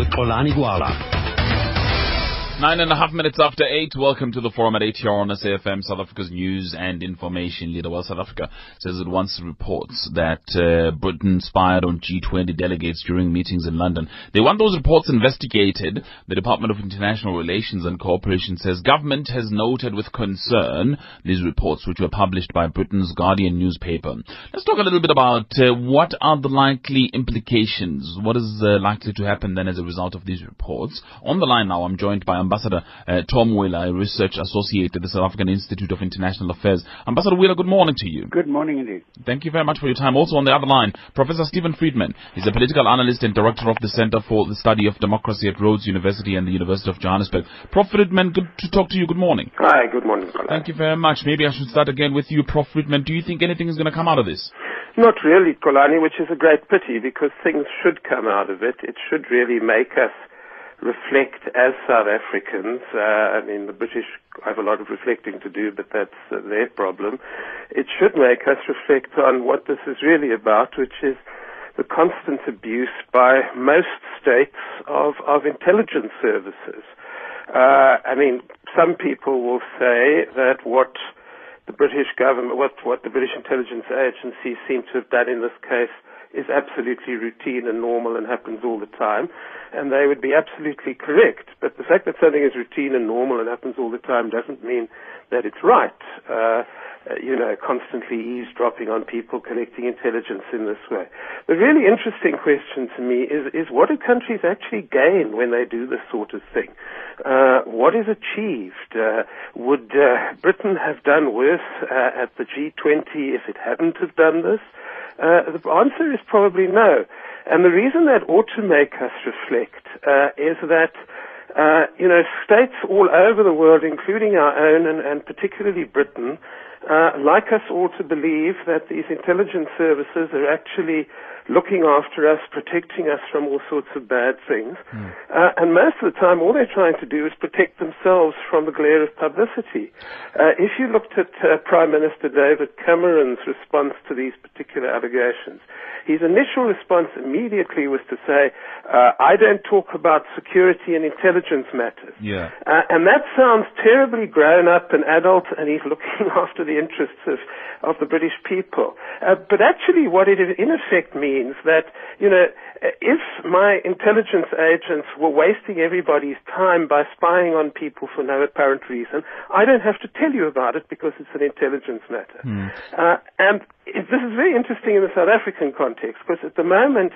with Xolani Gwala. Nine and a half minutes after eight. Welcome to the forum at eight on SAFM, South Africa's news and information leader. Well, South Africa says it wants reports that uh, Britain spied on G20 delegates during meetings in London. They want those reports investigated. The Department of International Relations and Cooperation says government has noted with concern these reports, which were published by Britain's Guardian newspaper. Let's talk a little bit about uh, what are the likely implications. What is uh, likely to happen then as a result of these reports? On the line now, I'm joined by Ambassador uh, Tom Wheeler, a research associate at the South African Institute of International Affairs. Ambassador Wheeler, good morning to you. Good morning indeed. Thank you very much for your time. Also on the other line, Professor Stephen Friedman. He's a political analyst and director of the Center for the Study of Democracy at Rhodes University and the University of Johannesburg. Prof. Friedman, good to talk to you. Good morning. Hi, good morning. Thank you very much. Maybe I should start again with you, Prof. Friedman. Do you think anything is going to come out of this? Not really, Xolani, which is a great pity because things should come out of it. It should really make us reflect as South Africans. Uh, I mean, the British have a lot of reflecting to do, but that's uh, their problem. It should make us reflect on what this is really about, which is the constant abuse by most states of, of intelligence services. Uh, I mean, some people will say that what the British government, what, what the British intelligence agencies seem to have done in this case is absolutely routine and normal and happens all the time. And they would be absolutely correct. But the fact that something is routine and normal and happens all the time doesn't mean that it's right. Uh, uh, you know, constantly eavesdropping on people, collecting intelligence in this way. The really interesting question to me is, is what do countries actually gain when they do this sort of thing? Uh, what is achieved? Uh, would uh, Britain have done worse uh, at the G20 if it hadn't have done this? Uh, the answer is probably no. And the reason that ought to make us reflect uh, is that uh, you know states all over the world, including our own and, and particularly Britain, uh, like us all to believe that these intelligence services are actually looking after us, protecting us from all sorts of bad things. Mm. Uh, and most of the time, all they're trying to do is protect themselves from the glare of publicity. Uh, if you looked at uh, Prime Minister David Cameron's response to these particular allegations, his initial response immediately was to say, uh, I don't talk about security and intelligence matters. Yeah. Uh, and that sounds terribly grown up and adult, and he's looking after the interests of, of the British people. Uh, but actually, what it in effect means that, you know, if my intelligence agents were wasting everybody's time by spying on people for no apparent reason, I don't have to tell you about it because it's an intelligence matter. Mm. Uh, and it, this is very interesting in the South African context because at the moment,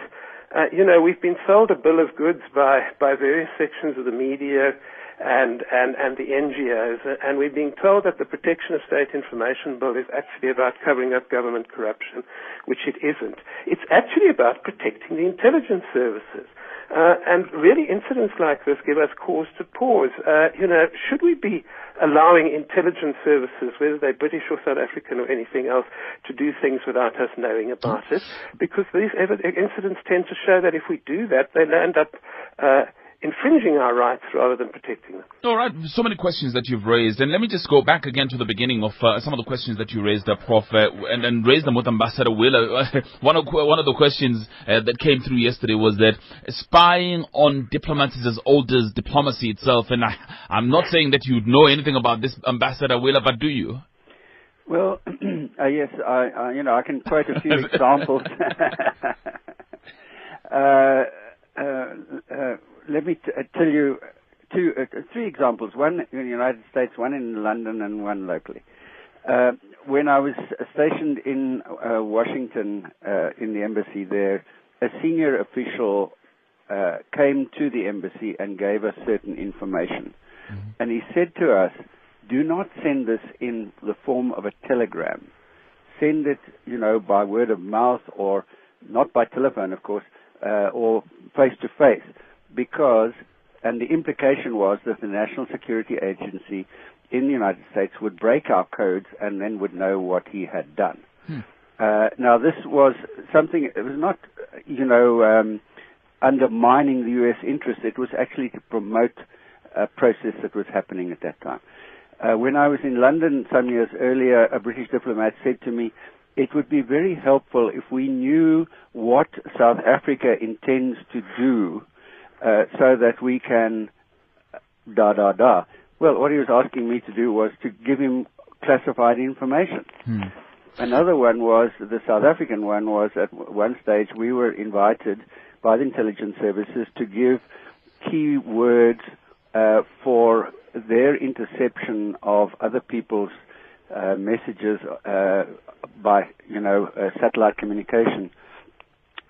uh, you know, we've been sold a bill of goods by, by various sections of the media and, and, and the NGOs, and we're being told that the Protection of State Information Bill is actually about covering up government corruption, which it isn't. It's actually about protecting the intelligence services. Uh, and really, incidents like this give us cause to pause. Uh, you know, should we be allowing intelligence services, whether they're British or South African or anything else, to do things without us knowing about it? Because these incidents tend to show that if we do that, they land up uh, infringing our rights rather than protecting them. All right, so many questions that you've raised, and let me just go back again to the beginning of uh, some of the questions that you raised, uh, Prof, uh, and, and raise them with Ambassador Wheeler. one of one of the questions uh, that came through yesterday was that spying on diplomats is as old as diplomacy itself, and I, I'm not saying that you know anything about this, Ambassador Wheeler, but do you? Well, uh, yes, I, I, you know, I can quote a few examples. let me t- uh, tell you two, uh, three examples. One in the United States, one in London, and one locally. Uh, when I was stationed in uh, Washington uh, in the embassy there, a senior official uh, came to the embassy and gave us certain information. Mm-hmm. And he said to us, do not send this in the form of a telegram. Send it, you know, by word of mouth or not by telephone, of course, or face to face because, and the implication was that the National Security Agency in the United States would break our codes and then would know what he had done. Hmm. Uh, now, this was something, it was not, you know, um, undermining the U.S. interest. It was actually to promote a process that was happening at that time. Uh, when I was in London some years earlier, a British diplomat said to me, it would be very helpful if we knew what South Africa intends to do uh, so that we can da da da. Well, what he was asking me to do was to give him classified information. Hmm. Another one was the South African one was at one stage we were invited by the intelligence services to give key words uh, for their interception of other people's uh, messages uh, by you know uh, satellite communication.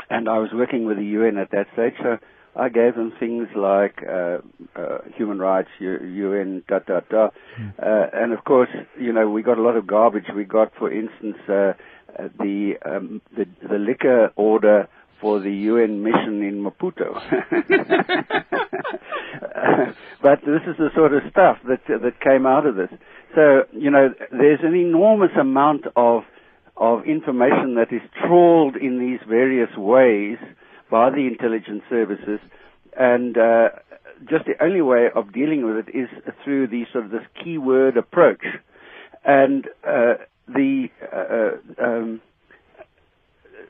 And I was working with the UN at that stage, so I gave them things like uh, uh, human rights, UN, da da da, mm. uh, and of course, you know, we got a lot of garbage. We got, for instance, uh, uh, the, um, the the liquor order for the UN mission in Maputo. but this is the sort of stuff that that came out of this. So you know, there's an enormous amount of of information that is trawled in these various ways by the intelligence services, and uh, just the only way of dealing with it is through the sort of this keyword approach, and uh, the uh, um,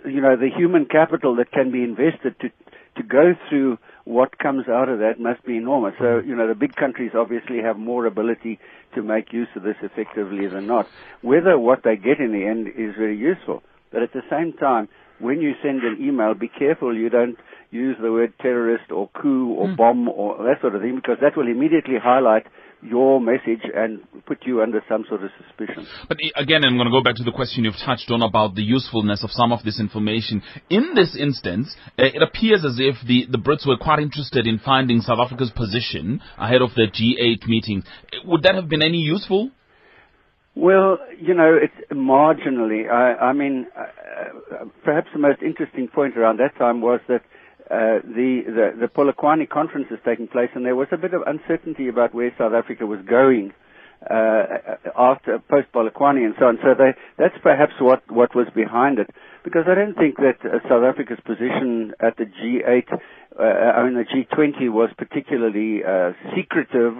you know the human capital that can be invested to to go through what comes out of that must be enormous. So, you know, the big countries obviously have more ability to make use of this effectively than not. Whether what they get in the end is very useful, but at the same time, when you send an email, be careful you don't use the word terrorist or coup or mm. bomb or that sort of thing because that will immediately highlight your message and put you under some sort of suspicion. But again, I'm going to go back to the question you've touched on about the usefulness of some of this information. In this instance, uh, it appears as if the, the Brits were quite interested in finding South Africa's position ahead of the G8 meeting. Would that have been any useful? Well, you know, it's marginally. I, I mean, uh, uh, perhaps the most interesting point around that time was that uh, the, the the Polokwane conference is taking place, and there was a bit of uncertainty about where South Africa was going uh, after post Polokwane and so on. So they, that's perhaps what what was behind it, because I don't think that uh, South Africa's position at the G8, uh, I mean the G20, was particularly uh, secretive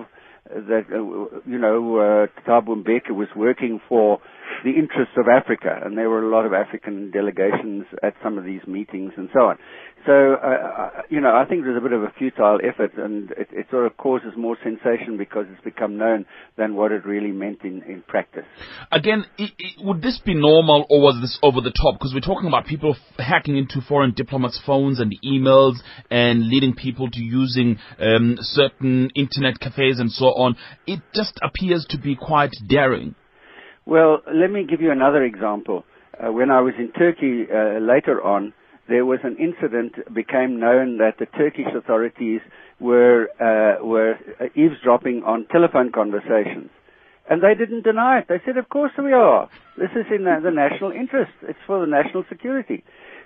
that uh, you know uh, Thabo Mbeki was working for the interests of Africa, and there were a lot of African delegations at some of these meetings and so on. So, uh, uh, you know, I think there's a bit of a futile effort, and it, it, sort of causes more sensation because it's become known than what it really meant in, in practice. Again, it, would this be normal, or was this over the top? Because we're talking about people f- hacking into foreign diplomats' phones and emails, and leading people to using um, certain internet cafes and so on. It just appears to be quite daring. Well, let me give you another example. Uh, when I was in Turkey uh, later on there was an incident became known that the Turkish authorities were uh, were eavesdropping on telephone conversations. And they didn't deny it. They said, of course we are. This is in the, the national interest. It's for the national security.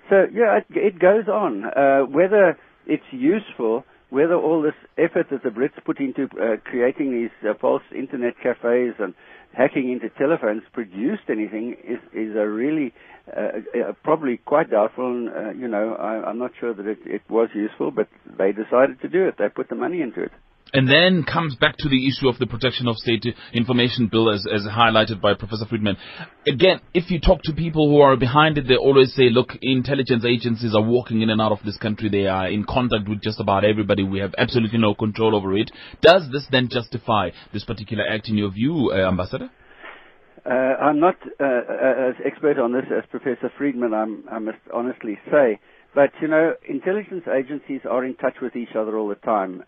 So, yeah, it, it goes on. Uh, whether it's useful, whether all this effort that the Brits put into uh, creating these uh, false internet cafes and hacking into telephones produced anything is, is a really uh, uh, probably quite doubtful. And, uh, you know, I, am not sure that it, it was useful, but they decided to do it. They put the money into it. And then comes back to the issue of the Protection of State Information Bill as, as highlighted by Professor Friedman. Again, if you talk to people who are behind it, they always say, look, intelligence agencies are walking in and out of this country. They are in contact with just about everybody. We have absolutely no control over it. Does this then justify this particular act in your view, uh, Ambassador? Uh, I'm not uh, uh, as expert on this as Professor Friedman, I'm, i must honestly say. But, you know, intelligence agencies are in touch with each other all the time.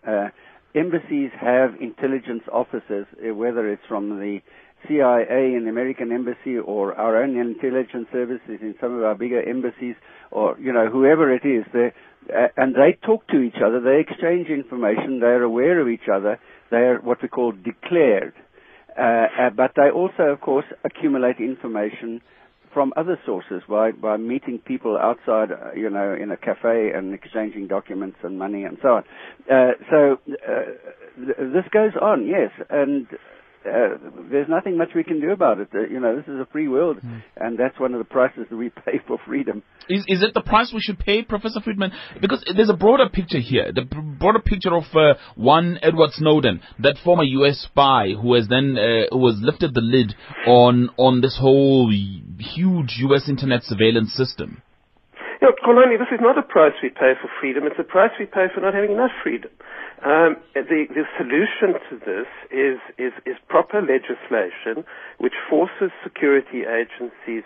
Embassies have intelligence officers, uh, whether it's from the CIA in the American embassy or our own intelligence services in some of our bigger embassies or, you know, whoever it is. Uh, and they talk to each other. They exchange information. They're aware of each other. They're what we call declared. Uh, uh, but they also, of course, accumulate information from other sources by, by meeting people outside, uh, you know, in a cafe and exchanging documents and money and so on. Uh, so uh, th- this goes on, yes, and uh, there's nothing much we can do about it. Uh, you know, this is a free world, mm. and that's one of the prices that we pay for freedom. Is is it the price we should pay, Professor Friedman? Because there's a broader picture here. The broader picture of uh, one Edward Snowden, that former U.S. spy who has then uh, who has lifted the lid on on this whole huge U.S. internet surveillance system. You know, this is not a price we pay for freedom. It's a price we pay for not having enough freedom. Um, the, the solution to this is, is, is proper legislation which forces security agencies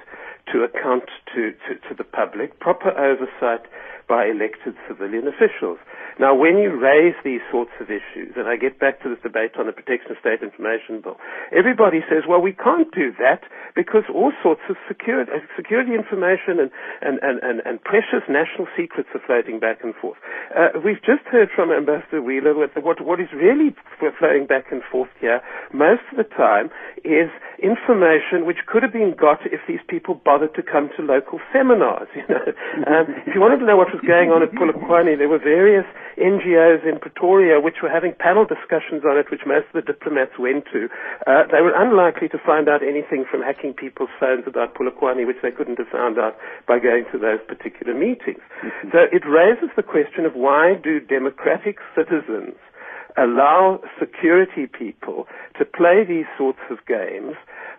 to account to, to, to the public, proper oversight by elected civilian officials. Now, when you raise these sorts of issues, and I get back to this debate on the Protection of State Information Bill, everybody says, well, we can't do that because all sorts of security, security information and, and, and, and, and precious national secrets are floating back and forth. Uh, we've just heard from Ambassador Wheeler what, what, is really flowing back and forth here most of the time is information which could have been got if these people bothered to come to local seminars. You know, um, if you wanted to know what was going on at Polokwane, there were various NGOs in Pretoria which were having panel discussions on it, which most of the diplomats went to. Uh, they were unlikely to find out anything from hacking people's phones about Polokwane, which they couldn't have found out by going to those particular meetings. Mm-hmm. So it raises the question of why do democratic citizens allow security people to play these sorts of games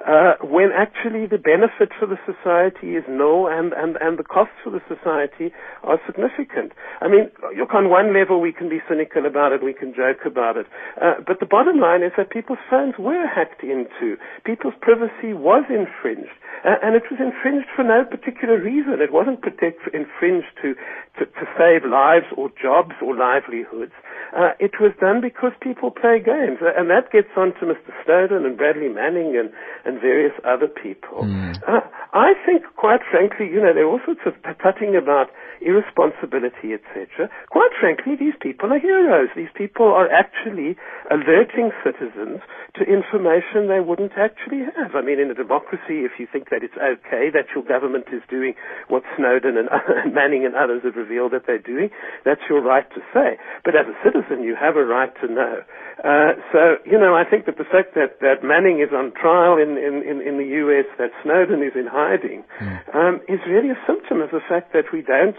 uh, when actually the benefit for the society is no and, and, and the costs for the society are significant. I mean, look, on one level we can be cynical about it, we can joke about it, uh, but the bottom line is that people's phones were hacked into, people's privacy was infringed, uh, and it was infringed for no particular reason. It wasn't protect, infringed to, to, to save lives or jobs or livelihoods. Uh, it was done because people play games, and that gets on to Mr. Snowden and Bradley Manning and, and various other people. Mm. Uh, I think, quite frankly, you know, there are all sorts of tutting about irresponsibility, etc. Quite frankly, these people are heroes. These people are actually alerting citizens to information they wouldn't actually have. I mean, in a democracy, if you think that it's okay that your government is doing what Snowden and, and Manning and others have revealed that they're doing, that's your right to say. But as a citizen, you have a right to know. Uh, so, you know, I think that the fact that, that Manning is on trial in, in, in, in the US, that Snowden is in hiding, mm. um, is really a symptom of the fact that we don't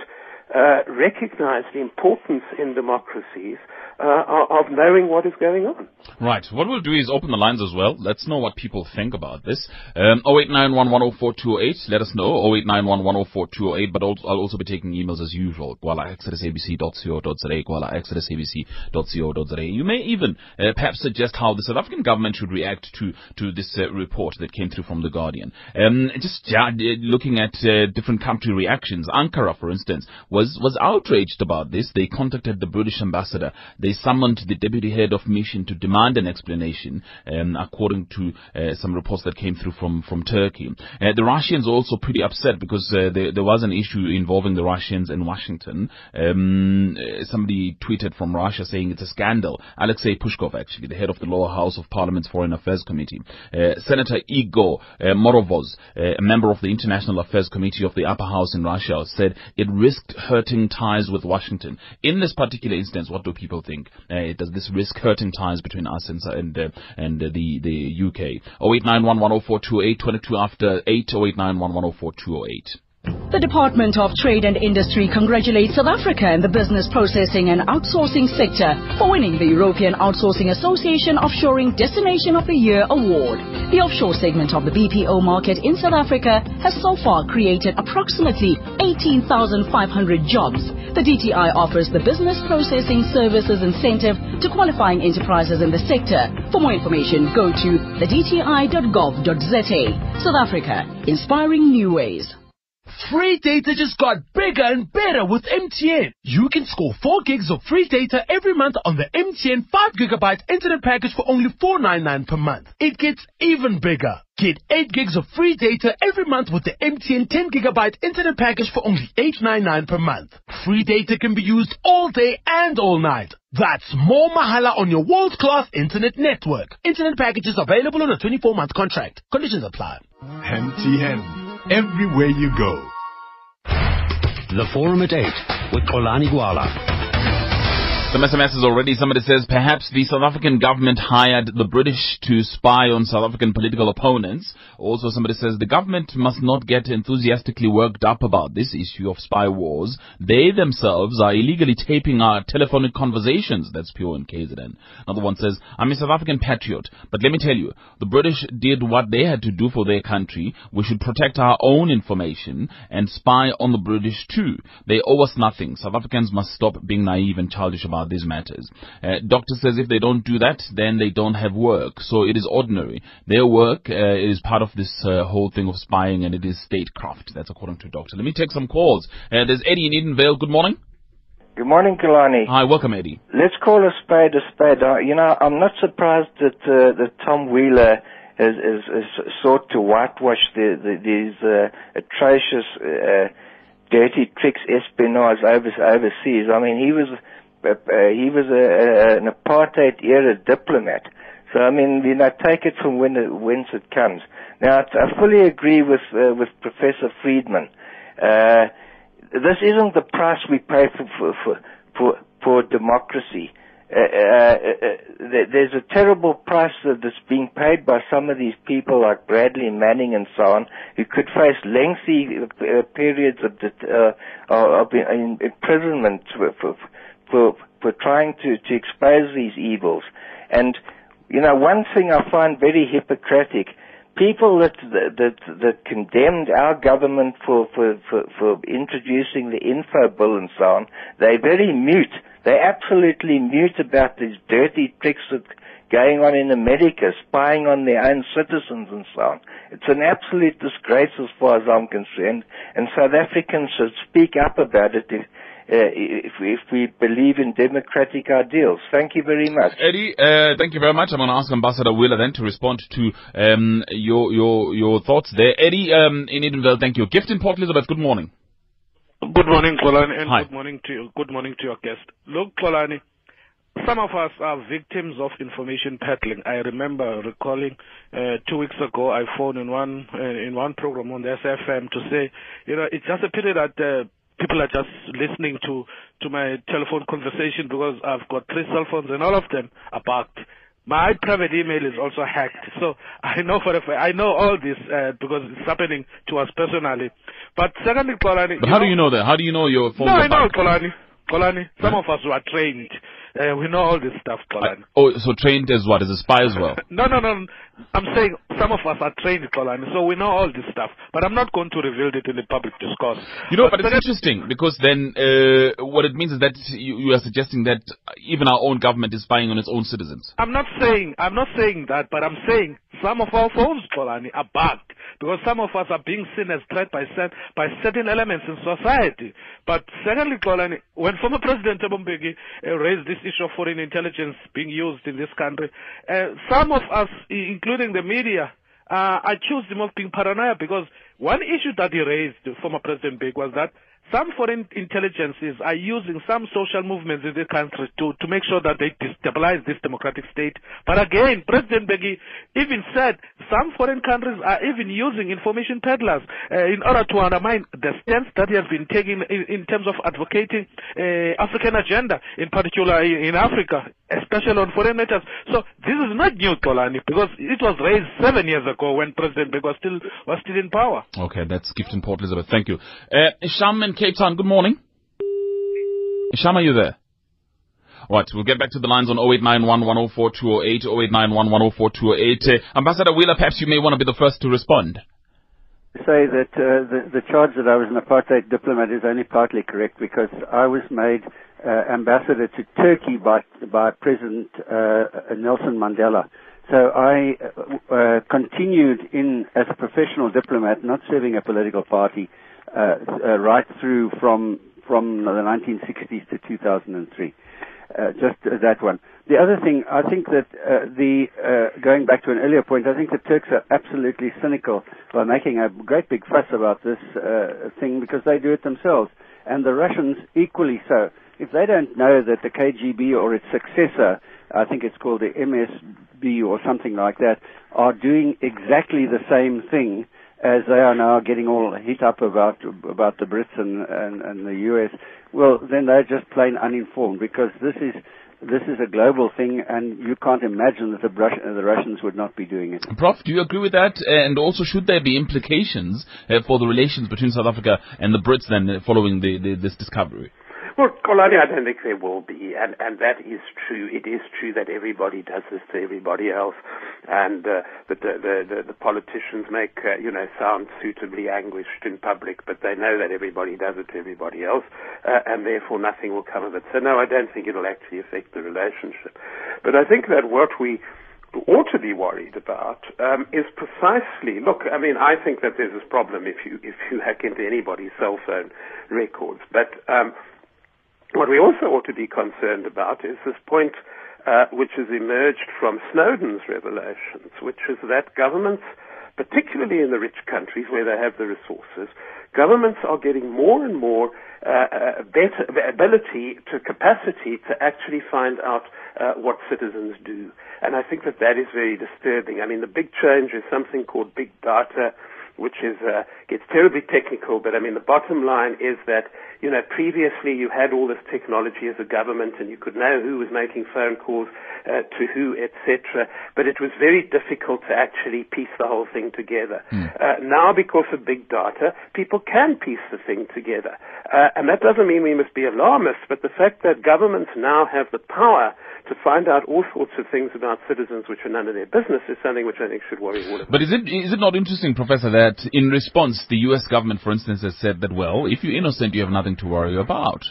uh, recognize the importance in democracies uh, of knowing what is going on. Right. What we'll do is open the lines as well. Let's know what people think about this. Um, 0891104208. Let us know. 0891104208. But also, I'll also be taking emails as usual. Gwala exodusabc.co.za. Gwala exodusabc.co.za. You may even uh, perhaps suggest how the South African government should react to to this uh, report that came through from the Guardian. Um, just looking at uh, different country reactions. Ankara, for instance, was was outraged about this. They contacted the British ambassador. They summoned the deputy head of mission to demand an explanation, um, according to uh, some reports that came through from, from Turkey. Uh, the Russians are also pretty upset because uh, there, there, was an issue involving the Russians in Washington. Um, uh, somebody tweeted from Russia saying it's a scandal. Alexei Pushkov, actually, the head of the lower house of Parliament's Foreign Affairs Committee. Uh, Senator Igor uh, Morozov, a member of the International Affairs Committee of the upper house in Russia, said it risked hurting ties with Washington. In this particular instance, what do people think? Uh, does this risk hurting ties between us and and, uh, and uh, the the UK? 0891104208, 22 after 8, 0891104208. The Department of Trade and Industry congratulates South Africa and the business processing and outsourcing sector for winning the European Outsourcing Association Offshoring Destination of the Year award. The offshore segment of the BPO market in South Africa has so far created approximately 18,500 jobs. The DTI offers the business processing services incentive to qualifying enterprises in the sector. For more information, go to thedti.gov.za. South Africa, inspiring new ways. Free data just got bigger and better with MTN. You can score 4 gigs of free data every month on the MTN 5 gigabyte internet package for only $4.99 per month. It gets even bigger. Get 8 gigs of free data every month with the MTN 10 gigabyte internet package for only $8.99 per month. Free data can be used all day and all night. That's more Mahala on your world-class internet network. Internet packages available on a 24-month contract. Conditions apply. MTN everywhere you go. The Forum at 8 with Xolani Gwala. Some SMSs already. Somebody says perhaps the South African government hired the British to spy on South African political opponents. Also, somebody says the government must not get enthusiastically worked up about this issue of spy wars. They themselves are illegally taping our telephonic conversations. That's pure in KZN. Another one says, I'm a South African patriot, but let me tell you, the British did what they had to do for their country. We should protect our own information and spy on the British too. They owe us nothing. South Africans must stop being naive and childish about these matters. Uh, doctor says if they don't do that, then they don't have work. So it is ordinary. Their work uh, is part of this uh, whole thing of spying, and it is statecraft. That's according to doctor. Let me take some calls. Uh, there's Eddie in Edenvale. Good morning. Good morning, Xolani. Hi, welcome, Eddie. Let's call a spade a spade. Uh, you know, I'm not surprised that uh, that Tom Wheeler has, has, has sought to whitewash the, the, these uh, atrocious, uh, dirty tricks, espionage over, overseas. I mean, he was uh, uh, he was a, a, an apartheid era diplomat. So I mean, you know, take it from when it, whence it comes. Now, I fully agree with uh, with Professor Friedman. Uh, this isn't the price we pay for for for for, for democracy. Uh, uh, uh, there's a terrible price that's being paid by some of these people like Bradley Manning and so on, who could face lengthy uh, periods of, of imprisonment for, for, for, for trying to, to expose these evils. And, you know, one thing I find very hypocritic people that that that condemned our government for for for, for introducing the info bill and so on, they're very mute. They're absolutely mute about these dirty tricks that going on in America, spying on their own citizens and so on. It's an absolute disgrace as far as I'm concerned, and South Africans should speak up about it if, uh, if, if, we believe in democratic ideals. Thank you very much. Eddie, uh, thank you very much. I'm going to ask Ambassador Wheeler then to respond to um, your, your, your thoughts there. Eddie um, in Edenvale, thank you. Gift in Port Elizabeth, good morning. Good morning, Xolani, and Hi. good morning to you. Good morning to your guest. Look, Xolani, some of us are victims of information peddling. I remember recalling uh, two weeks ago, I phoned in one uh, in one program on the SFM to say, you know, it's just a pity that uh, people are just listening to to my telephone conversation because I've got three cell phones and all of them are bugged. My private email is also hacked, so I know for a fact, I know all this uh, because it's happening to us personally. But secondly, Xolani, But how do you know that? How do you know your phone no, I know, bugged? Xolani. Xolani, some of us were trained. Uh, we know all this stuff, Xolani. Oh, so trained as what? As a spy as well? No, no, no. I'm saying some of us are trained, Xolani, so we know all this stuff. But I'm not going to reveal it in the public discourse. You know, but it's interesting because then uh, what it means is that you, you are suggesting that even our own government is spying on its own citizens. I'm not saying I'm not saying that, but I'm saying some of our phones, Xolani, are bugged because some of us are being seen as threat by by certain elements in society. But secondly, Xolani, when former President Mbeki uh, raised this issue of foreign intelligence being used in this country, uh, some of us, including the media, uh, accused him of being paranoia because one issue that he raised, former President Mbeki, was that some foreign intelligences are using some social movements in the country to, to make sure that they destabilize this democratic state. But again, President Mbeki even said some foreign countries are even using information peddlers uh, in order to undermine the stance that he has been taking in, in terms of advocating uh, African agenda, in particular in, in Africa, especially on foreign matters. So this is not new, Xolani, because it was raised seven years ago when President Mbeki was still, was still in power. Okay, that's gift in Port Elizabeth. Thank you. Uh, Isham in Cape Town, good morning. Isham, are you there? Right, we'll get back to the lines on 0891 104 208, 0891 104 208. Uh, Ambassador Wheeler, perhaps you may want to be the first to respond. Say that uh, the, the charge that I was an apartheid diplomat is only partly correct because I was made uh, ambassador to Turkey by by President uh, Nelson Mandela. So I uh, continued in as a professional diplomat, not serving a political party, uh, uh, right through from from the 1960s to 2003. Uh, just uh, that one. The other thing, I think that uh, the uh, going back to an earlier point, I think the Turks are absolutely cynical by making a great big fuss about this uh, thing because they do it themselves, and the Russians equally so. If they don't know that the KGB or its successor, I think it's called the MSB or something like that, are doing exactly the same thing, as they are now getting all hit up about about the Brits and, and, and the US, well, then they're just plain uninformed because this is this is a global thing, and you can't imagine that the, Rus- the Russians would not be doing it. Prof, do you agree with that? And also, should there be implications uh, for the relations between South Africa and the Brits then following the, the, this discovery? Well, Xolani, I don't think there will be, and, and that is true. It is true that everybody does this to everybody else, and uh, the, the, the, the politicians make, uh, you know, sound suitably anguished in public, but they know that everybody does it to everybody else, uh, and therefore nothing will come of it. So no, I don't think it'll actually affect the relationship. But I think that what we ought to be worried about um, is precisely look. I mean, I think that there's this problem if you if you hack into anybody's cell phone records, but um, what we also ought to be concerned about is this point uh, which has emerged from Snowden's revelations, which is that governments, particularly in the rich countries where they have the resources, governments are getting more and more uh, uh better ability to capacity to actually find out uh, what citizens do. And I think that that is very disturbing. I mean, the big change is something called big data which is uh, gets terribly technical, but I mean the bottom line is that you know previously you had all this technology as a government and you could know who was making phone calls uh, to who, etc. But it was very difficult to actually piece the whole thing together. Mm. Uh, now, because of big data, people can piece the thing together, uh, and that doesn't mean we must be alarmists. But the fact that governments now have the power to find out all sorts of things about citizens which are none of their business is something which I think should worry all of us. But is it is it not interesting, Professor, that in response the U.S. government, for instance, has said that well, if you're innocent, you have nothing to worry about.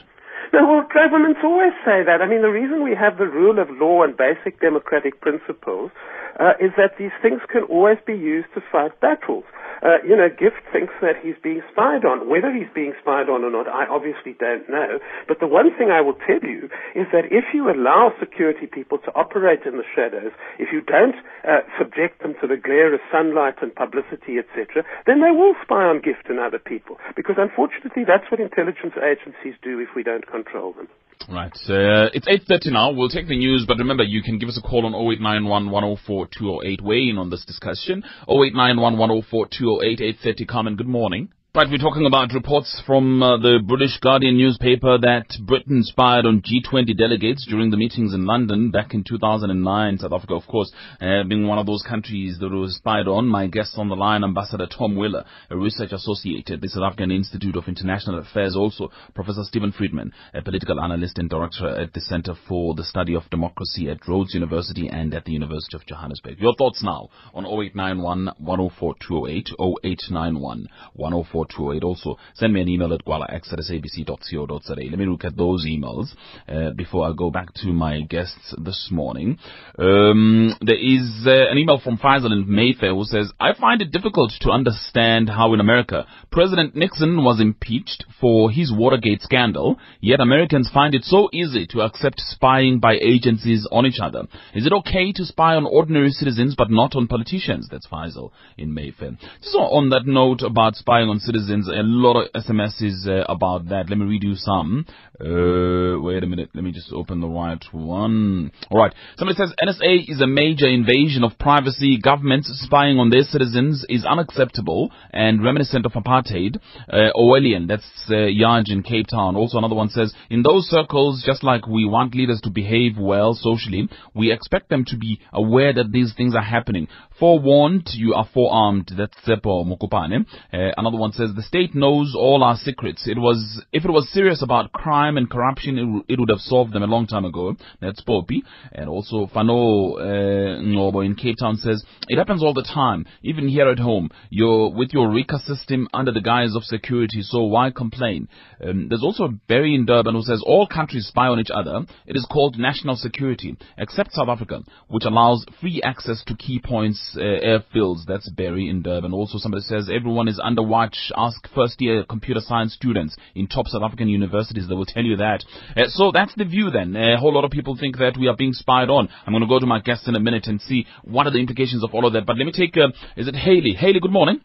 No, well, governments always say that. I mean, the reason we have the rule of law and basic democratic principles uh, is that these things can always be used to fight battles. Uh, you know, Gift thinks that he's being spied on. Whether he's being spied on or not, I obviously don't know. But the one thing I will tell you is that if you allow security people to operate in the shadows, if you don't uh, subject them to the glare of sunlight and publicity, etc., then they will spy on Gift and other people. Because unfortunately, that's what intelligence agencies do if we don't control them. Right. Uh, it's 8.30 now. We'll take the news, but remember, you can give us a call on 0891 104 208. Weigh in on this discussion. 0891 104 208 830. Carmen, good morning. Right, we're talking about reports from uh, the British Guardian newspaper that Britain spied on G20 delegates during the meetings in London back in 2009. South Africa, of course, uh, being one of those countries that was spied on. My guest on the line, Ambassador Tom Wheeler, a research associate at the South African Institute of International Affairs, also Professor Stephen Friedman, a political analyst and director at the Center for the Study of Democracy at Rhodes University and at the University of Johannesburg. Your thoughts now on 0891 104 208, 0891 104 208. Also, send me an email at gwalax at sabc.co.za. Let me look at those emails uh, before I go back to my guests this morning. Um, there is uh, an email from Faisal in Mayfair who says, I find it difficult to understand how in America President Nixon was impeached for his Watergate scandal, yet Americans find it so easy to accept spying by agencies on each other. Is it okay to spy on ordinary citizens but not on politicians? That's Faisal in Mayfair. Just on that note about spying on citizens, a lot of SMSs uh, about that. Let me read you some. Uh, wait a minute. Let me just open the right one. All right. Somebody says NSA is a major invasion of privacy. Governments spying on their citizens is unacceptable and reminiscent of apartheid. Uh, Orwellian. That's uh, Yaj in Cape Town. Also, another one says in those circles, just like we want leaders to behave well socially, we expect them to be aware that these things are happening. Forewarned, you are forearmed. That's Sepo Mokopane. Uh, another one says the state knows all our secrets. It was if it was serious about crime and corruption, it, it would have solved them a long time ago. That's Poppy. And also Fano uh, Ngobo in Cape Town says it happens all the time, even here at home. You're with your RICA system under the guise of security, so why complain? Um, there's also a Barry in Durban who says all countries spy on each other. It is called national security, except South Africa, which allows free access to key points, uh, airfields. That's Barry in Durban. Also, somebody says everyone is under watch. Ask first year computer science students in top South African universities. They will tell you that. Uh, so that's the view then. a whole lot of people think that we are being spied on. I'm going to go to my guests in a minute and see what are the implications of all of that. But let me take, uh, is it Haley? Haley, good morning.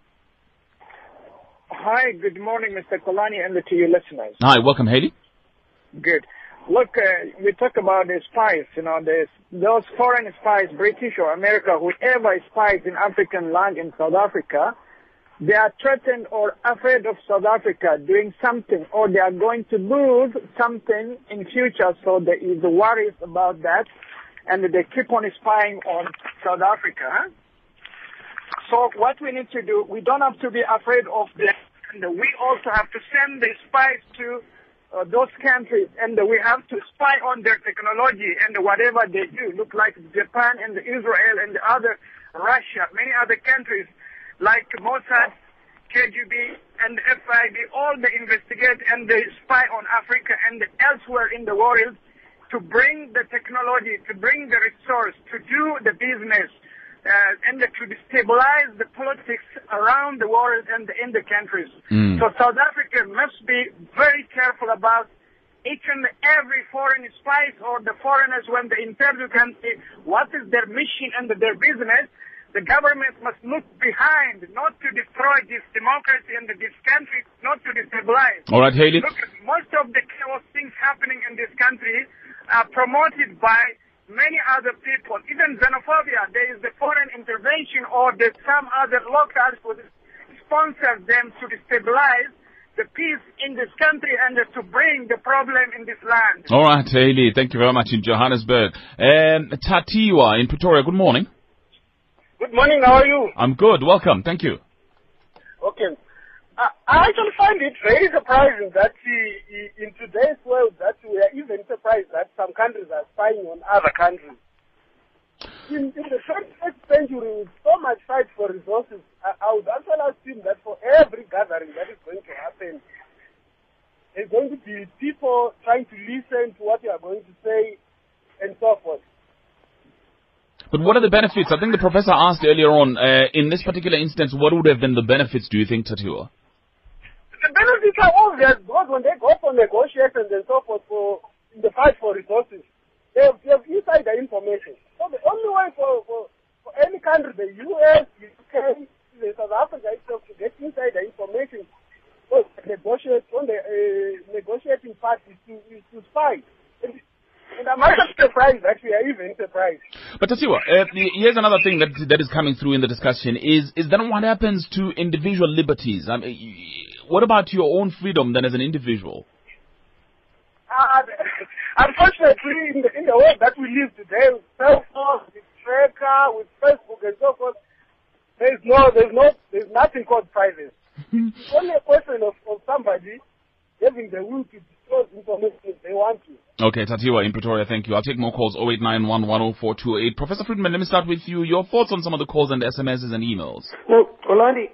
Hi, good morning, Mr. Xolani, and to your listeners. Hi, welcome, Haley. Good. Look, uh, we talk about the spies, you know, those foreign spies, British or America, whoever spies in African land in South Africa, they are threatened or afraid of South Africa doing something or they are going to lose something in future. So there is worries about that and they keep on spying on South Africa. So what we need to do, we don't have to be afraid of them. And we also have to send the spies to uh, those countries and we have to spy on their technology and whatever they do. Look like Japan and Israel and other Russia, many other countries like Mossad, KGB, and FIB, all they investigate and they spy on Africa and elsewhere in the world to bring the technology, to bring the resource, to do the business, uh, and to destabilize the politics around the world and in the countries. Mm. So South Africa must be very careful about each and every foreign spies or the foreigners when they enter the country, what is their mission and their business, the government must look behind, not to destroy this democracy and this country, not to destabilize. All right, Haley. Look, most of the chaos things happening in this country are promoted by many other people. Even xenophobia, there is the foreign intervention or there's some other locals who sponsor them to destabilize the peace in this country and to bring the problem in this land. All right, Haley. Thank you very much in Johannesburg. Um, Tatiwa in Pretoria. Good morning. Good morning, how are you? I'm good. Welcome. Thank you. Okay. I, I actually find it very surprising that in today's world that we are even surprised that some countries are spying on other countries. In, in the 21st century, with so much fight for resources, I, I would actually assume that for every gathering that is going to happen, there's going to be people trying to listen to what you are going to say and so forth. But what are the benefits? I think the professor asked earlier on, uh, in this particular instance, what would have been the benefits, do you think, Tatiwa? The benefits are obvious because when they go for negotiations and so forth for in the fight for resources, they have, they have insider information. So the only way for, for, for any country, the US, UK, the South Africa itself to get insider information for negotiate on the uh, negotiating parties to, is to spy. And, I'm actually surprised we are even surprised. But Tatiwa, uh, here's another thing that that is coming through in the discussion is is then what happens to individual liberties? I mean, what about your own freedom then as an individual? Unfortunately, in the, in the world that we live today, with cell phones, with Tracker, with Facebook and so forth, there's no, there's no, there's nothing called privacy. it's only a question of, of somebody having the will to disclose information if they want to. Okay, Tatiwa in Pretoria, thank you. I'll take more calls, 0891104208. Professor Friedman, let me start with you. Your thoughts on some of the calls and SMSs and emails? Well, Xolani,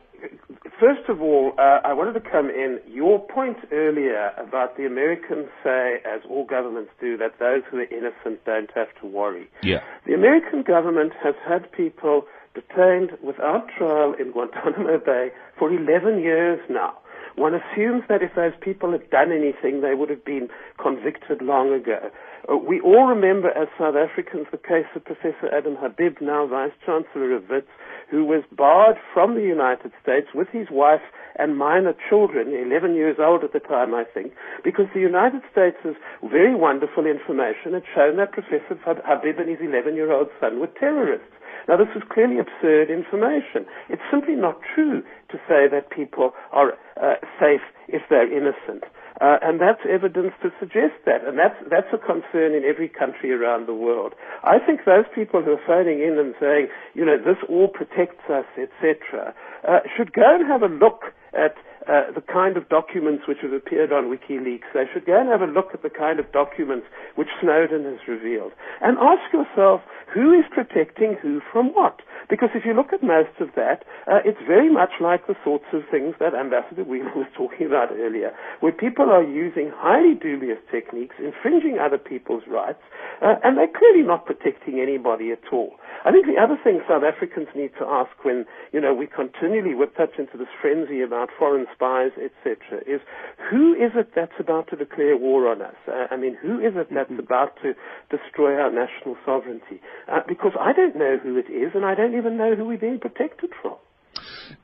first of all, uh, I wanted to come in. Your point earlier about the Americans say, as all governments do, that those who are innocent don't have to worry. Yeah. The American government has had people detained without trial in Guantanamo Bay for 11 years now. One assumes that if those people had done anything, they would have been convicted long ago. Uh, we all remember as South Africans the case of Professor Adam Habib, now Vice Chancellor of WITS, who was barred from the United States with his wife and minor children, 11 years old at the time, I think, because the United States' very wonderful information had shown that Professor Habib and his 11-year-old son were terrorists. Now, this is clearly absurd information. It's simply not true to say that people are uh, safe if they're innocent. Uh, and that's evidence to suggest that. And that's, that's a concern in every country around the world. I think those people who are phoning in and saying, you know, this all protects us, etc., uh, should go and have a look at uh, the kind of documents which have appeared on WikiLeaks. They should go and have a look at the kind of documents which Snowden has revealed. And ask yourself, who is protecting who from what? Because if you look at most of that, uh, it's very much like the sorts of things that Ambassador Wheeler was talking about earlier, where people are using highly dubious techniques, infringing other people's rights, uh, and they're clearly not protecting anybody at all. I think the other thing South Africans need to ask when, you know, we continually whip up into this frenzy about foreign spies, etc., is who is it that's about to declare war on us? Uh, I mean, who is it that's about to destroy our national sovereignty? Uh, because I don't know who it is, and I don't even know who we're being protected from.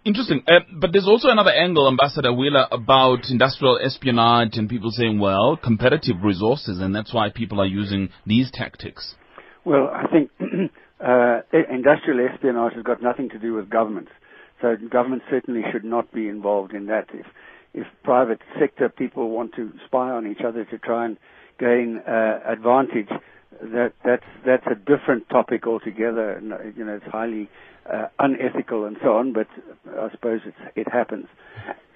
Interesting. Uh, but there's also another angle, Ambassador Wheeler, about industrial espionage and people saying, well, competitive resources, and that's why people are using these tactics. Well, I think uh, industrial espionage has got nothing to do with governments. So government certainly should not be involved in that. If if private sector people want to spy on each other to try and gain uh, advantage, that that's that's a different topic altogether. And, you know, it's highly uh, unethical and so on. But I suppose it happens.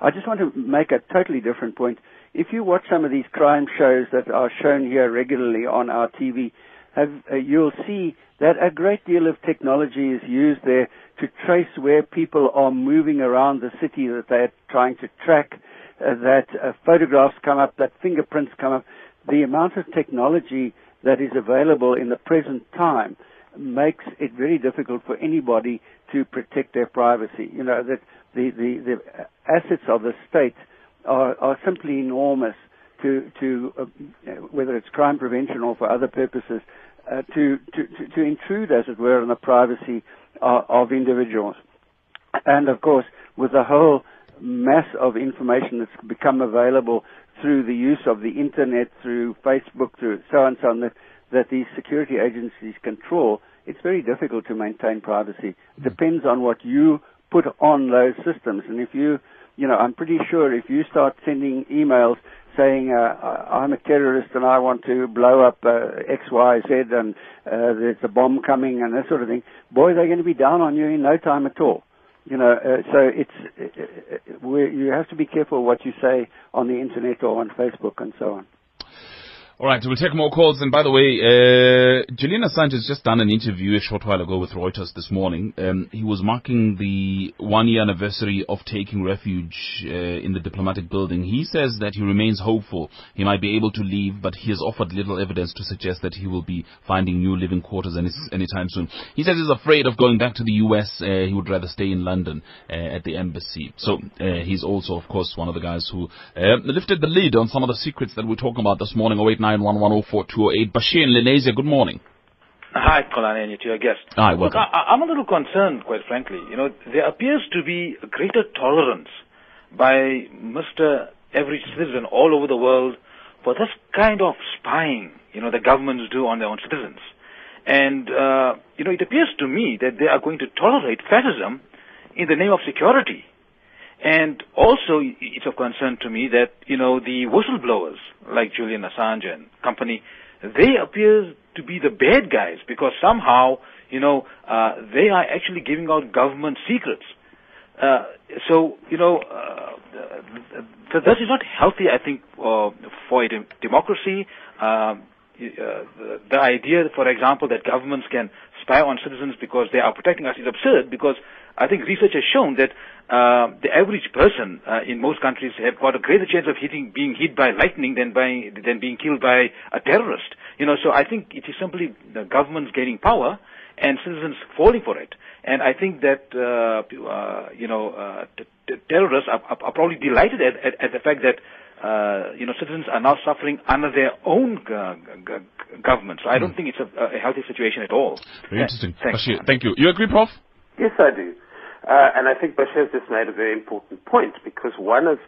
I just want to make a totally different point. If you watch some of these crime shows that are shown here regularly on our TV, uh, you'll see that a great deal of technology is used there to trace where people are moving around the city that they're trying to track, uh, that uh, photographs come up, that fingerprints come up. The amount of technology that is available in the present time makes it very difficult for anybody to protect their privacy. You know, that the, the, the assets of the state are, are simply enormous to, to uh, whether it's crime prevention or for other purposes, uh, to, to, to, intrude, as it were, on the privacy of, of individuals. And of course, with the whole mass of information that's become available through the use of the internet, through Facebook, through so and so on, that, that these security agencies control, it's very difficult to maintain privacy. It depends on what you put on those systems. And if you, you know, I'm pretty sure if you start sending emails saying uh, I'm a terrorist and I want to blow up uh, X, Y, Z, and uh, there's a bomb coming and that sort of thing, boy, they're going to be down on you in no time at all. You know, uh, so it's uh, uh, you have to be careful what you say on the internet or on Facebook and so on. All right, we'll take more calls. And by the way, uh, Julian Assange has just done an interview a short while ago with Reuters this morning. Um, he was marking the one-year anniversary of taking refuge uh, in the diplomatic building. He says that he remains hopeful he might be able to leave, but he has offered little evidence to suggest that he will be finding new living quarters any, anytime soon. He says he's afraid of going back to the U.S. Uh, he would rather stay in London uh, at the embassy. So uh, he's also, of course, one of the guys who uh, lifted the lid on some of the secrets that we're talking about this morning. 089 9110428. Bashir in Lenasia, good morning. Hi, Xolani, and you to your guest. Hi, welcome. Look, I, I'm a little concerned, quite frankly. You know, there appears to be a greater tolerance by Mr. Every citizen all over the world for this kind of spying, you know, the governments do on their own citizens. And, uh, you know, it appears to me that they are going to tolerate fascism in the name of security. And also, it's of concern to me that, you know, the whistleblowers, like Julian Assange and company, they appear to be the bad guys because somehow, you know, uh, they are actually giving out government secrets. Uh, so, you know, uh, th- this not healthy, I think, uh, for a de- democracy. Um, uh, the, the idea, for example, that governments can spy on citizens because they are protecting us is absurd because I think research has shown that uh, the average person uh, in most countries have got a greater chance of hitting, being hit by lightning than by than being killed by a terrorist. You know, so I think it is simply the governments gaining power and citizens falling for it. And I think that uh, uh, you know uh, t- t- terrorists are, are, are, probably delighted at, at, at the fact that uh, you know citizens are now suffering under their own uh, g- g- government. So I don't mm. think it's a, a, healthy situation at all. Very interesting. Thanks. Thank you. You agree, Prof? Yes, I do. Uh, and I think Bashir just made a very important point because one of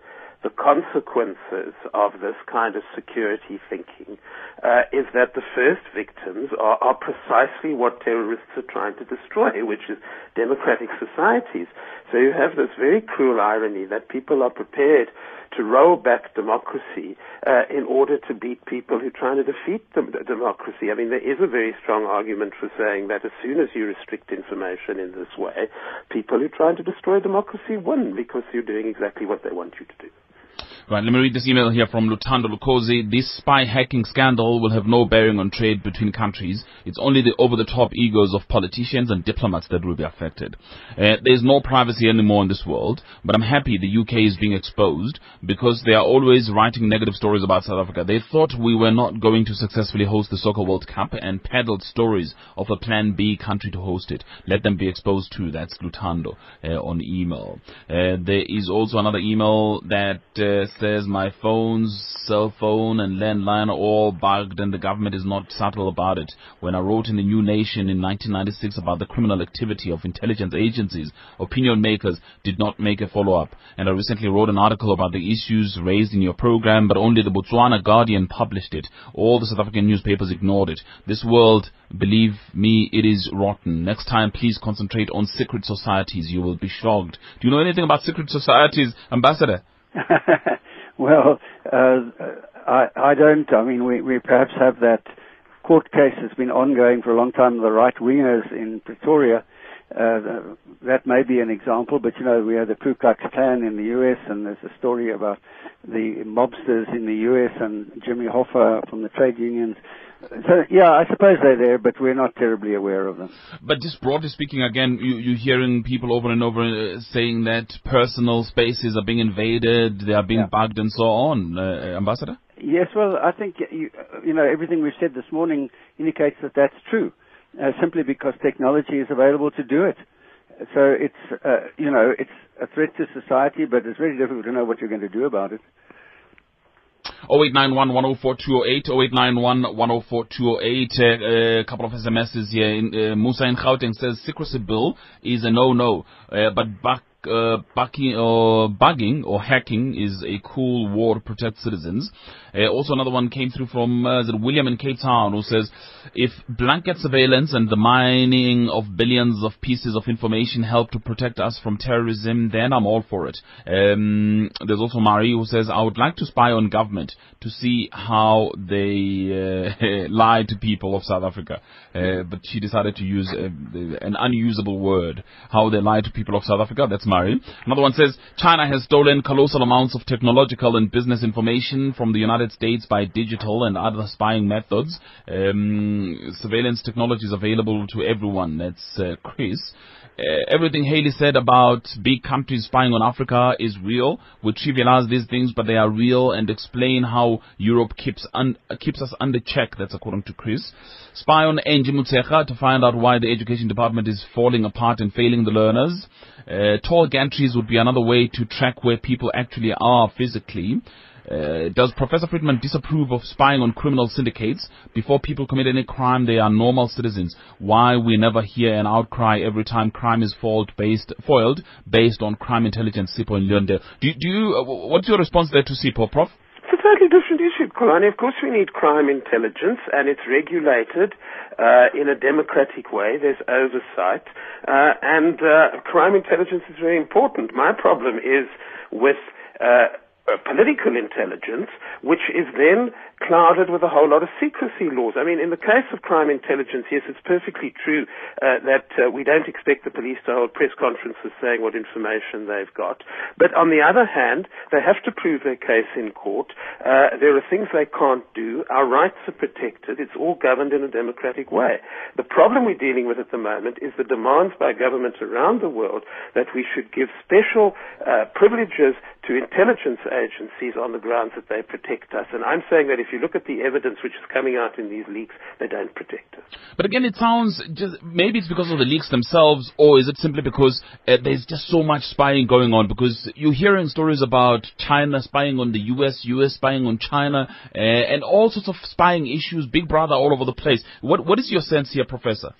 the consequences of this kind of security thinking uh, is that the first victims are, are, precisely what terrorists are trying to destroy, which is democratic societies. So you have this very cruel irony that people are prepared to roll back democracy uh, in order to beat people who are trying to defeat the democracy. I mean, there is a very strong argument for saying that as soon as you restrict information in this way, people who are trying to destroy democracy win because you're doing exactly what they want you to do. Right, let me read this email here from Lutando Lukozi. This spy hacking scandal will have no bearing on trade between countries. It's only the over-the-top egos of politicians and diplomats that will be affected. Uh, there's no privacy anymore in this world, but I'm happy the UK is being exposed because they are always writing negative stories about South Africa. They thought we were not going to successfully host the Soccer World Cup and peddled stories of a Plan B country to host it. Let them be exposed too. That's Lutando uh, on email. Uh, there is also another email that uh, says my phones, cell phone, and landline are all bugged, and the government is not subtle about it. When I wrote in the New Nation in 1996 about the criminal activity of intelligence agencies, opinion makers did not make a follow-up. And I recently wrote an article about the issues raised in your program, but only the Botswana Guardian published it. All the South African newspapers ignored it. This world, believe me, it is rotten. Next time, please concentrate on secret societies. You will be shocked. Do you know anything about secret societies, Ambassador? well, uh, I, I don't. I mean, we, we perhaps have that court case that's been ongoing for a long time. The right wingers in Pretoria. Uh, that may be an example, but you know, we have the Ku Klux Klan in the U.S., and there's a story about the mobsters in the U.S. and Jimmy Hoffa from the trade unions. So yeah, I suppose they're there, but we're not terribly aware of them. But just broadly speaking, again, you, you're hearing people over and over uh, saying that personal spaces are being invaded, they are being yeah. bugged, and so on. Uh, Ambassador. Yes, well, I think you, you know everything we've said this morning indicates that that's true. Uh, simply because technology is available to do it. So it's uh, you know it's a threat to society, but it's very difficult to know what you're going to do about it. 0891 104 208, 0891 104 208. Uh, a couple of SMSs here. In, uh, Musa in Gauteng says secrecy bill is a no-no, uh, but back uh, bugging, or bugging or hacking is a cool war to protect citizens. Uh, also, another one came through from uh, William in Cape Town who says, if blanket surveillance and the mining of billions of pieces of information help to protect us from terrorism, then I'm all for it. Um, there's also Marie who says, I would like to spy on government to see how they uh, lie to people of South Africa. Uh, but she decided to use an unusable word, how they lie to people of South Africa. That's Marie. Another one says, China has stolen colossal amounts of technological and business information from the United States by digital and other spying methods. Um, surveillance technology is available to everyone. That's uh, Chris. Uh, everything Haley said about big countries spying on Africa is real. We trivialize these things, but they are real and explain how Europe keeps un- keeps us under check. That's according to Chris. Spy on Angie Motshekga to find out why the education department is falling apart and failing the learners. Uh, toll gantries would be another way to track where people actually are physically. Uh, does Professor Friedman disapprove of spying on criminal syndicates? Before people commit any crime, they are normal citizens. Why we never hear an outcry every time crime is foiled based, foiled based on crime intelligence, Sipho and. Do, do you, uh, what's your response there to Sipho, Prof? A totally different issue, Xolani. Of course we need crime intelligence and it's regulated uh, in a democratic way. There's oversight. Uh, and uh, crime intelligence is very important. My problem is with uh, uh, political intelligence, which is then clouded with a whole lot of secrecy laws. I mean, in the case of crime intelligence, yes, it's perfectly true uh, that uh, we don't expect the police to hold press conferences saying what information they've got. But on the other hand, they have to prove their case in court. Uh, there are things they can't do. Our rights are protected. It's all governed in a democratic way. The problem we're dealing with at the moment is the demands by governments around the world that we should give special uh, privileges to intelligence agencies on the grounds that they protect us. And I'm saying that if you look at the evidence which is coming out in these leaks, they don't protect us. But again, it sounds just maybe it's because of the leaks themselves, or is it simply because uh, there's just so much spying going on? Because you're hearing stories about China spying on the U.S., U.S. spying on China, uh, and all sorts of spying issues, Big Brother all over the place. What what is your sense here, Professor?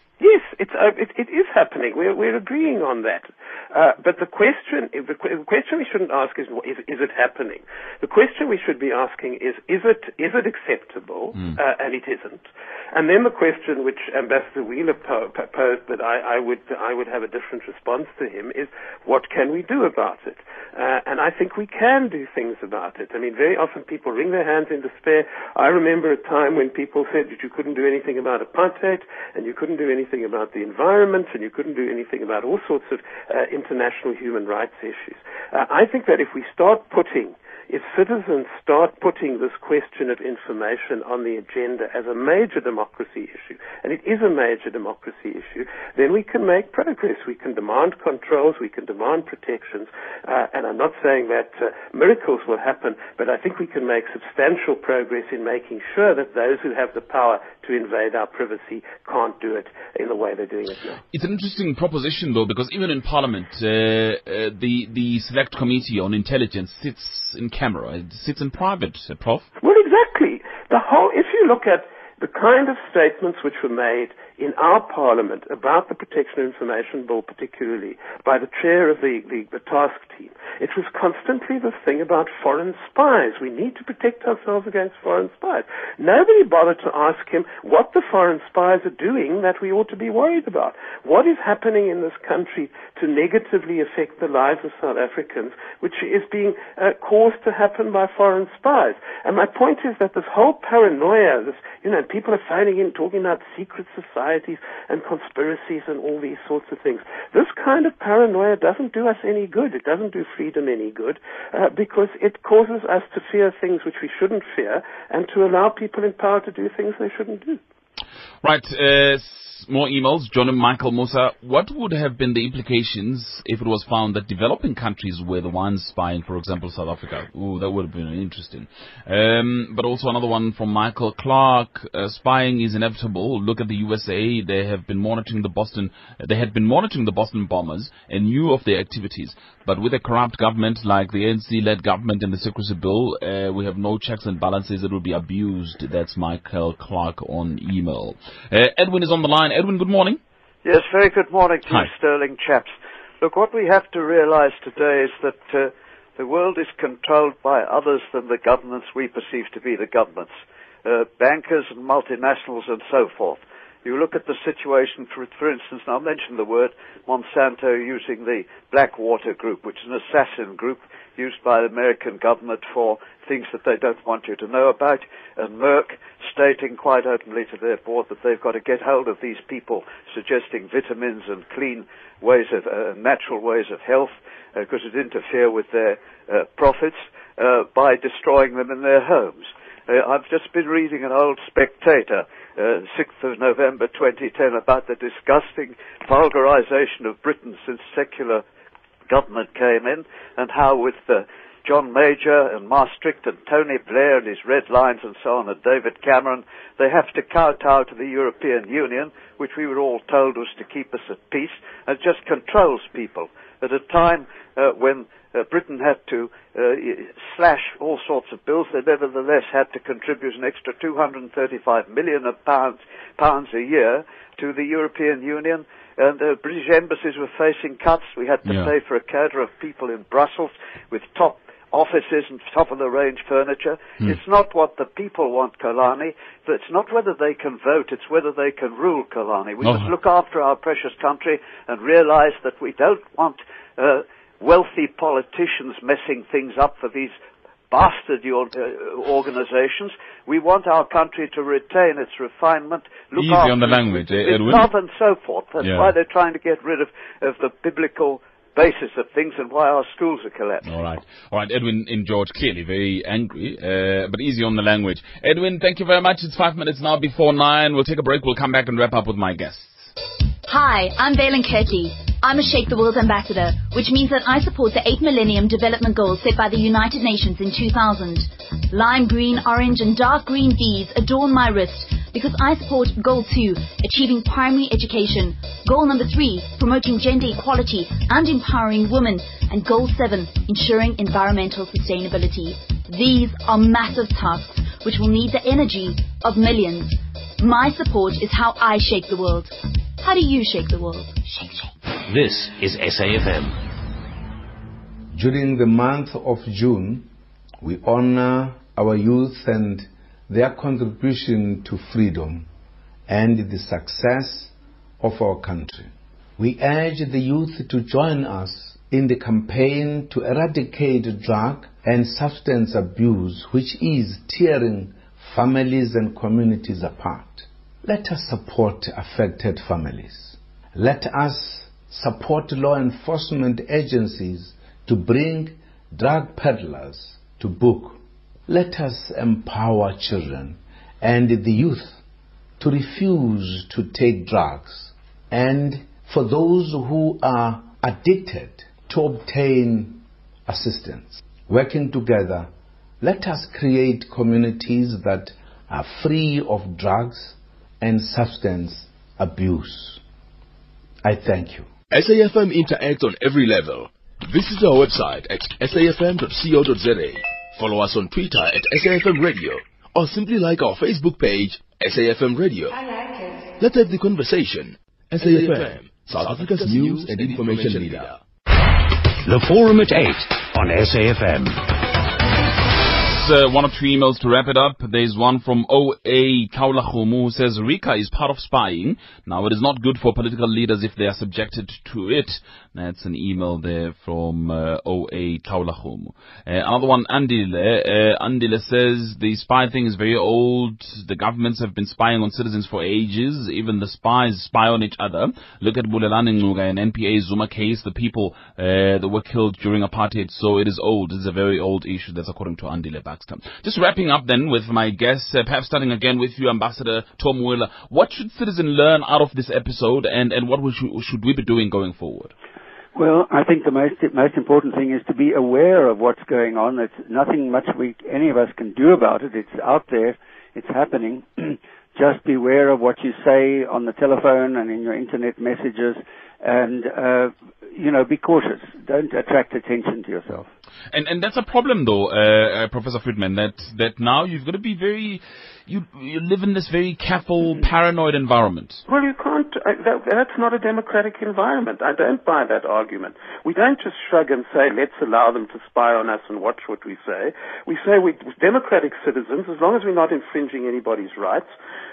It's, uh, it, it is happening. We're, we're agreeing on that. Uh, but the question, the, question we shouldn't ask is, is, is it happening? The question we should be asking is, is it, is it acceptable? Mm. Uh, and it isn't. And then the question which Ambassador Wheeler po- posed, but I, I, would, I would have a different response to him, is what can we do about it? Uh, and I think we can do things about it. I mean, very often people wring their hands in despair. I remember a time when people said that you couldn't do anything about apartheid, and you couldn't do anything about the environment, and you couldn't do anything about all sorts of uh, international human rights issues. Uh, I think that if we start putting if citizens start putting this question of information on the agenda as a major democracy issue, and it is a major democracy issue, then we can make progress. We can demand controls, we can demand protections, uh, and I'm not saying that uh, miracles will happen, but I think we can make substantial progress in making sure that those who have the power to invade our privacy can't do it in the way they're doing it now. It's an interesting proposition, though, because even in Parliament, uh, uh, the the Select Committee on Intelligence sits in camera. It sits in private, uh, Prof. Well, exactly. The whole. If you look at the kind of statements which were made in our parliament about the protection of information bill particularly by the chair of the, the, the, task team, it was constantly the thing about foreign spies. We need to protect ourselves against foreign spies. Nobody bothered to ask him what the foreign spies are doing that we ought to be worried about. What is happening in this country to negatively affect the lives of South Africans, which is being uh, caused to happen by foreign spies? And my point is that this whole paranoia, this, you know, people are phoning in talking about secret societies and conspiracies and all these sorts of things. This kind of paranoia doesn't do us any good. It doesn't do freedom any good uh, because it causes us to fear things which we shouldn't fear and to allow people in power to do things they shouldn't do. Right. Uh, more emails. John and Michael Musa, what would have been the implications if it was found that developing countries were the ones spying, for example, South Africa? Ooh, that would have been interesting. Um, but also another one from Michael Clark. Uh, spying is inevitable. Look at the USA. They have been monitoring the Boston. They had been monitoring the Boston bombers and knew of their activities. But with a corrupt government like the ANC-led government and the secrecy bill, uh, we have no checks and balances. It will be abused. That's Michael Clark on email. Uh, Edwin is on the line. Edwin, good morning. Yes, very good morning to Hi. you, Sterling chaps. Look, what we have to realize today is that uh, the world is controlled by others than the governments we perceive to be the governments. Uh, bankers and multinationals and so forth. You look at the situation, for, for instance, and I'll mention the word Monsanto using the Blackwater Group, which is an assassin group used by the American government for things that they don't want you to know about, and Merck stating quite openly to their board that they've got to get hold of these people, suggesting vitamins and clean ways of, uh, natural ways of health, because it interfere with their uh, profits uh, by destroying them in their homes. Uh, I've just been reading an old Spectator, uh, 6th of November 2010, about the disgusting vulgarization of Britain since secular government came in, and how with uh, John Major and Maastricht and Tony Blair and his red lines and so on, and David Cameron, they have to kowtow to the European Union, which we were all told was to keep us at peace, and just controls people. At a time uh, when uh, Britain had to uh, slash all sorts of bills, they nevertheless had to contribute an extra 235 million pounds, pounds a year to the European Union. And the British embassies were facing cuts. We had to Yeah. pay for a cadre of people in Brussels with top offices and top of the range furniture. Hmm. It's not what the people want, Kalani. It's not whether they can vote, it's whether they can rule, Kalani. We Oh. must look after our precious country and realize that we don't want uh, wealthy politicians messing things up for these bastard your, uh, organizations. We want our country to retain its refinement, look Easy on the language, eh, Edwin? love and so forth. That's Yeah. why they're trying to get rid of, of the biblical basis of things and why our schools are collapsing. All right. All right. Edwin in George, clearly very angry, uh, but easy on the language. Edwin, thank you very much. It's five minutes now before nine. We'll take a break. We'll come back and wrap up with my guests. Hi, I'm Valen Kirky. I'm a Shake the World ambassador, which means that I support the 8 Millennium Development Goals set by the United Nations in 2000. Lime green, orange, and dark green beads adorn my wrist because I support Goal 2, achieving primary education. Goal number 3, promoting gender equality and empowering women. And Goal 7, ensuring environmental sustainability. These are massive tasks which will need the energy of millions. My support is how I shake the world. How do you shake the world? Shake, shake. This is SAFM. During the month of June, we honor our youth and their contribution to freedom and the success of our country. We urge the youth to join us in the campaign to eradicate drug and substance abuse, which is tearing families and communities apart. Let us support affected families. Let us support law enforcement agencies to bring drug peddlers to book. Let us empower children and the youth to refuse to take drugs and for those who are addicted to obtain assistance. Working together, let us create communities that are free of drugs and substance abuse. I thank you. SAFM interacts on every level. Visit our website at safm.co.za. Follow us on Twitter at SAFM Radio or simply like our Facebook page, SAFM Radio. Like Let's have the conversation. SAFM, South Africa's news and information leader. The Forum at 8 on SAFM. Uh, one or two emails to wrap it up. There's one from OA Kaulahumu who says Rika is part of spying. Now it is not good for political leaders if they are subjected to it. That's an email there from uh, OA Kaulahumu. Uh, another one, Andile. Uh, Andile says the spy thing is very old. The governments have been spying on citizens for ages. Even the spies spy on each other. Look at Bulelani Ngcuka and NPA Zuma case. The people uh, that were killed during apartheid. So it is old. It's a very old issue. That's according to Andile Baxter. Just wrapping up then with my guests, uh, perhaps starting again with you, Ambassador Tom Wheeler. What should citizens learn out of this episode and, and what should, should we be doing going forward? Well, I think the most most important thing is to be aware of what's going on. There's nothing much we any of us can do about it. It's out there. It's happening. Just beware of what you say on the telephone and in your internet messages, and uh, you know, be cautious. Don't attract attention to yourself. And and that's a problem, though, uh, uh, Professor Friedman. That that now you've got to be very you you live in this very careful, paranoid environment. Well, you can't. Uh, that, that's not a democratic environment. I don't buy that argument. We don't just shrug and say, "Let's allow them to spy on us and watch what we say." We say we democratic citizens, as long as we're not infringing anybody's rights,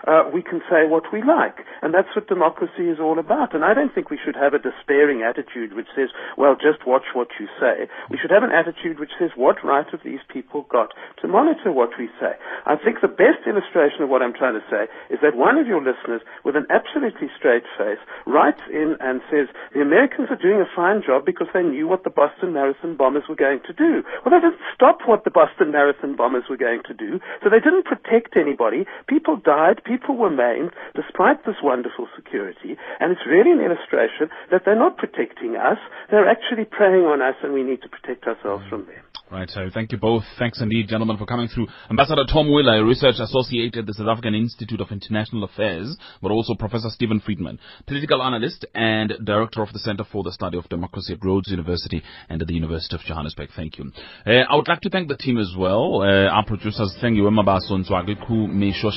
uh, we can say what we like, and that's what democracy is all about. And I don't think we should have a despairing attitude which says, "Well, just watch what you say." We should have an attitude which says, "What right have these people got to monitor what we say?" I think the best illustration of what I'm trying to say is that one of your listeners, with an absolutely straight face, writes in and says, the Americans are doing a fine job because they knew what the Boston Marathon bombers were going to do. Well, they didn't stop what the Boston Marathon bombers were going to do, so they didn't protect anybody. People died, people were maimed, despite this wonderful security, and it's really an illustration that they're not protecting us, they're actually preying on us, and we need to protect ourselves from them. Right, so thank you both. Thanks indeed, gentlemen, for coming through. Ambassador Tom Wheeler, research associate at the South African Institute of International Affairs, but also Professor Steven Friedman, political analyst and director of the Center for the Study of Democracy at Rhodes University and at the University of Johannesburg. Thank you. Uh, I would like to thank the team as well. Uh, our producers, thank you, Mabaso Nzwagiku, Misho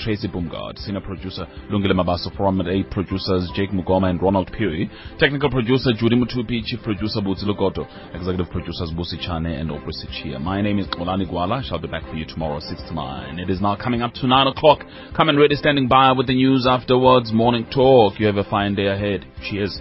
Tracy Bumgard, senior producer, Lungile Mabaso, Forum at 8 producers, Jake Mugoma and Ronald Peary, technical producer, Judy Mutupi, chief producer, Butsi Lugoto, executive producers, Busi Chane and here. My name is Xolani Gwala. I shall be back for you tomorrow, 6 to 9. It is now coming up to 9 o'clock. Come and ready standing by with the news afterwards. Morning talk. You have a fine day ahead. Cheers.